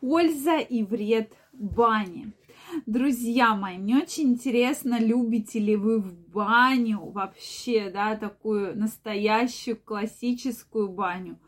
Польза и вред бани. Друзья мои, мне очень интересно, любите ли вы в баню вообще, да, такую настоящую классическую баню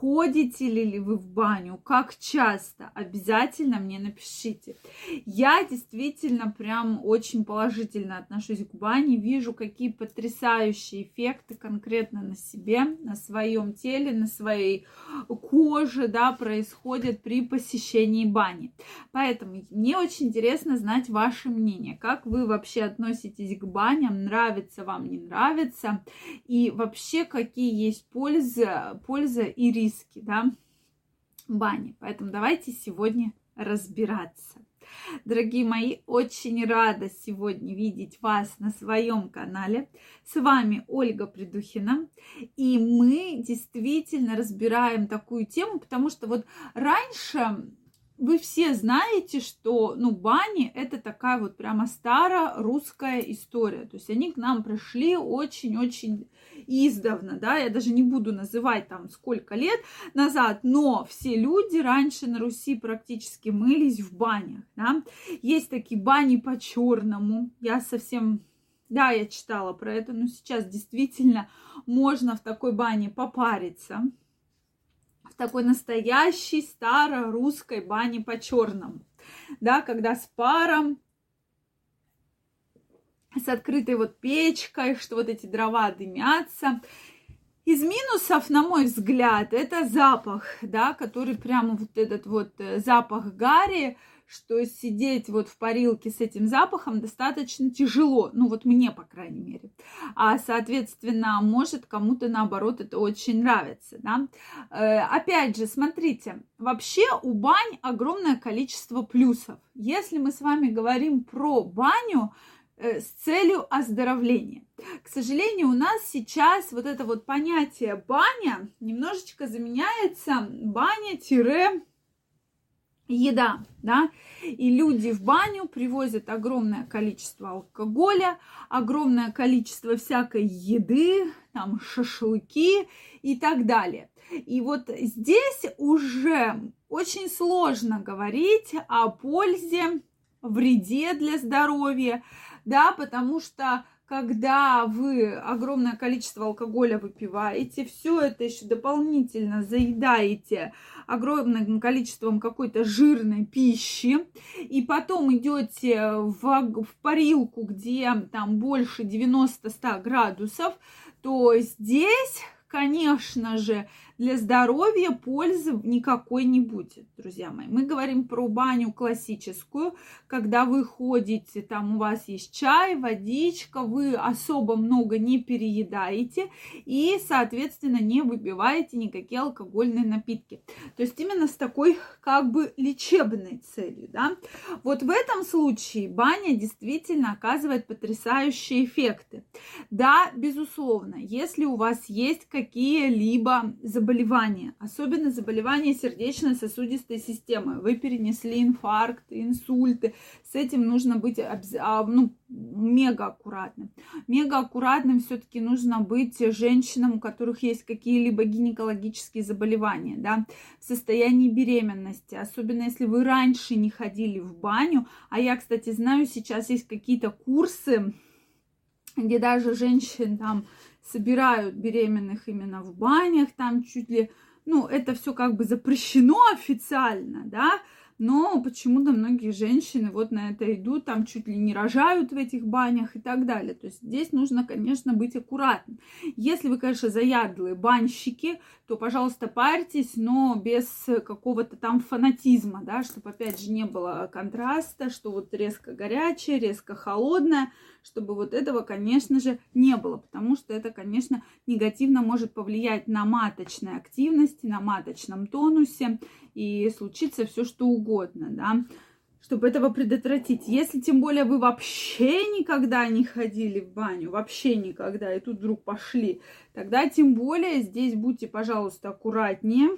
ходите ли вы в баню, как часто, обязательно мне напишите. Я действительно прям очень положительно отношусь к бане, вижу, какие потрясающие эффекты конкретно на себе, на своем теле, на своей коже, да, происходят при посещении бани. Поэтому мне очень интересно знать ваше мнение, как вы вообще относитесь к баням, нравится вам, не нравится, и вообще какие есть польза, польза и риски риски, да, бани. Поэтому давайте сегодня разбираться. Дорогие мои, очень рада сегодня видеть вас на своем канале. С вами Ольга Придухина. И мы действительно разбираем такую тему, потому что вот раньше вы все знаете, что, ну, бани это такая вот прямо старорусская история. То есть они к нам пришли очень-очень издавна, да, я даже не буду называть там сколько лет назад, но все люди раньше на Руси практически мылись в банях, да. Есть такие бани по черному, я совсем да, я читала про это, но сейчас действительно можно в такой бане попариться в такой настоящей старорусской бане по черному, да, когда с паром, с открытой вот печкой, что вот эти дрова дымятся. Из минусов, на мой взгляд, это запах, да, который прямо вот этот вот э, запах гари, что сидеть вот в парилке с этим запахом достаточно тяжело, ну вот мне, по крайней мере. А, соответственно, может кому-то наоборот это очень нравится, да. Э, опять же, смотрите, вообще у бань огромное количество плюсов. Если мы с вами говорим про баню, с целью оздоровления. К сожалению, у нас сейчас вот это вот понятие баня немножечко заменяется баня-еда еда, да, и люди в баню привозят огромное количество алкоголя, огромное количество всякой еды, там шашлыки и так далее. И вот здесь уже очень сложно говорить о пользе, вреде для здоровья, да, потому что когда вы огромное количество алкоголя выпиваете, все это еще дополнительно заедаете огромным количеством какой-то жирной пищи, и потом идете в, в парилку, где там больше 90-100 градусов, то здесь, конечно же, для здоровья пользы никакой не будет, друзья мои. Мы говорим про баню классическую, когда вы ходите, там у вас есть чай, водичка, вы особо много не переедаете и, соответственно, не выпиваете никакие алкогольные напитки. То есть именно с такой как бы лечебной целью, да. Вот в этом случае баня действительно оказывает потрясающие эффекты. Да, безусловно, если у вас есть какие-либо заболевания, заболевания, особенно заболевания сердечно-сосудистой системы. Вы перенесли инфаркты, инсульты. С этим нужно быть а, ну, мега аккуратным. Мега аккуратным все-таки нужно быть женщинам, у которых есть какие-либо гинекологические заболевания, да, в состоянии беременности, особенно если вы раньше не ходили в баню. А я, кстати, знаю, сейчас есть какие-то курсы, где даже женщин там собирают беременных именно в банях, там чуть ли, ну, это все как бы запрещено официально, да, но почему-то многие женщины вот на это идут, там чуть ли не рожают в этих банях и так далее. То есть здесь нужно, конечно, быть аккуратным. Если вы, конечно, заядлые банщики, то, пожалуйста, парьтесь, но без какого-то там фанатизма, да, чтобы, опять же, не было контраста, что вот резко горячее, резко холодное, чтобы вот этого, конечно же, не было, потому что это, конечно, негативно может повлиять на маточной активности, на маточном тонусе, и случится все что угодно, да, чтобы этого предотвратить. Если тем более вы вообще никогда не ходили в баню, вообще никогда, и тут вдруг пошли, тогда тем более здесь будьте, пожалуйста, аккуратнее.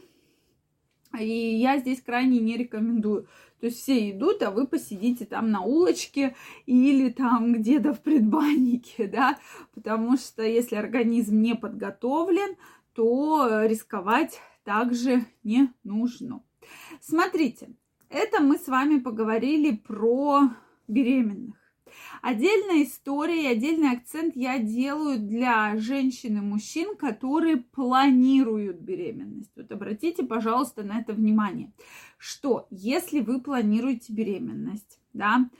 И я здесь крайне не рекомендую. То есть все идут, а вы посидите там на улочке или там где-то в предбаннике, да, потому что если организм не подготовлен, то рисковать также не нужно. Смотрите, Это мы с вами поговорили про беременных. Отдельная история и отдельный акцент я делаю для женщин и мужчин, которые планируют беременность. Вот обратите, пожалуйста, на это внимание, что если вы планируете беременность, да.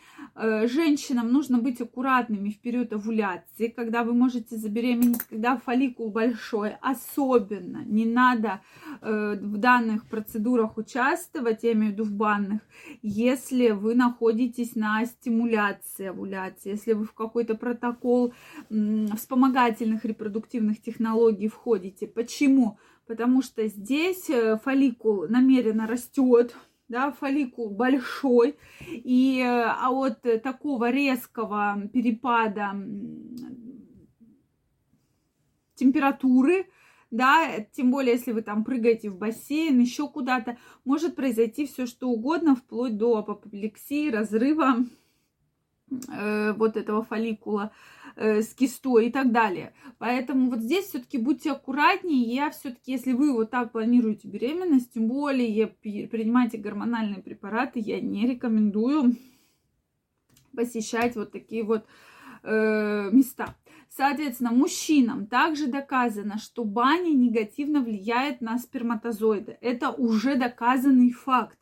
Э, женщинам нужно быть аккуратными в период овуляции, когда вы можете забеременеть, когда фолликул большой. Особенно не надо э, в данных процедурах участвовать, я имею в виду в банных, если вы находитесь на стимуляции овуляции, если вы в какой-то протокол вспомогательных репродуктивных технологий входите. Почему? Потому что здесь э, фолликул намеренно растет, да, фолликул большой, и а от такого резкого перепада температуры, да, тем более, если вы там прыгаете в бассейн, еще куда-то, может произойти все что угодно, вплоть до апоплексии, разрыва э, вот этого фолликула э, с кистой и так далее. Поэтому вот здесь все-таки будьте аккуратнее. Я все-таки, если вы вот так планируете беременность, тем более принимаете гормональные препараты, я не рекомендую посещать вот такие вот э, места. Соответственно, мужчинам также доказано, что баня негативно влияет на сперматозоиды. Это уже доказанный факт.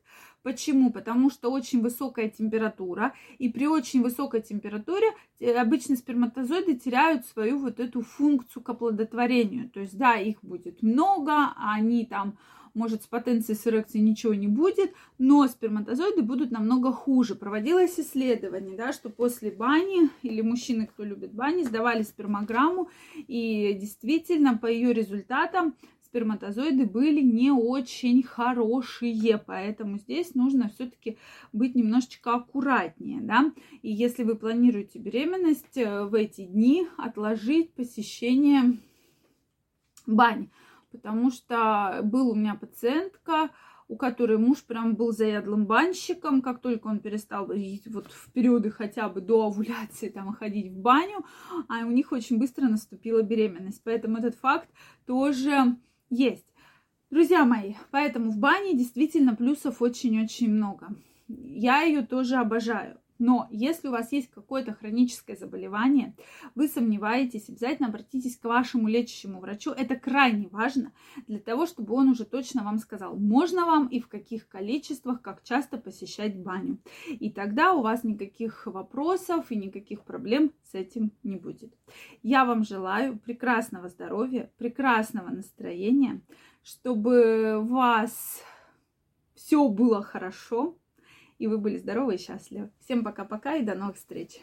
Почему? Потому что очень высокая температура, и при очень высокой температуре э, обычно сперматозоиды теряют свою вот эту функцию к оплодотворению. То есть, да, их будет много, они там может, с потенцией с эрекцией ничего не будет, но сперматозоиды будут намного хуже. Проводилось исследование, да, что после бани, или мужчины, кто любит бани, сдавали спермограмму, и действительно по ее результатам сперматозоиды были не очень хорошие, поэтому здесь нужно все-таки быть немножечко аккуратнее, да. И если вы планируете беременность э, в эти дни, отложить посещение бань, потому что был у меня пациентка, у которой муж прям был заядлым банщиком, как только он перестал вот в периоды хотя бы до овуляции там ходить в баню, а у них очень быстро наступила беременность. Поэтому этот факт тоже есть. Друзья мои, поэтому в бане действительно плюсов очень-очень много. Я ее тоже обожаю. Но если у вас есть какое-то хроническое заболевание, вы сомневаетесь, обязательно обратитесь к вашему лечащему врачу. Это крайне важно для того, чтобы он уже точно вам сказал, можно вам и в каких количествах, как часто посещать баню. И тогда у вас никаких вопросов и никаких проблем с этим не будет. Я вам желаю прекрасного здоровья, прекрасного настроения, чтобы у вас все было хорошо, и вы были здоровы и счастливы. Всем пока-пока и до новых встреч!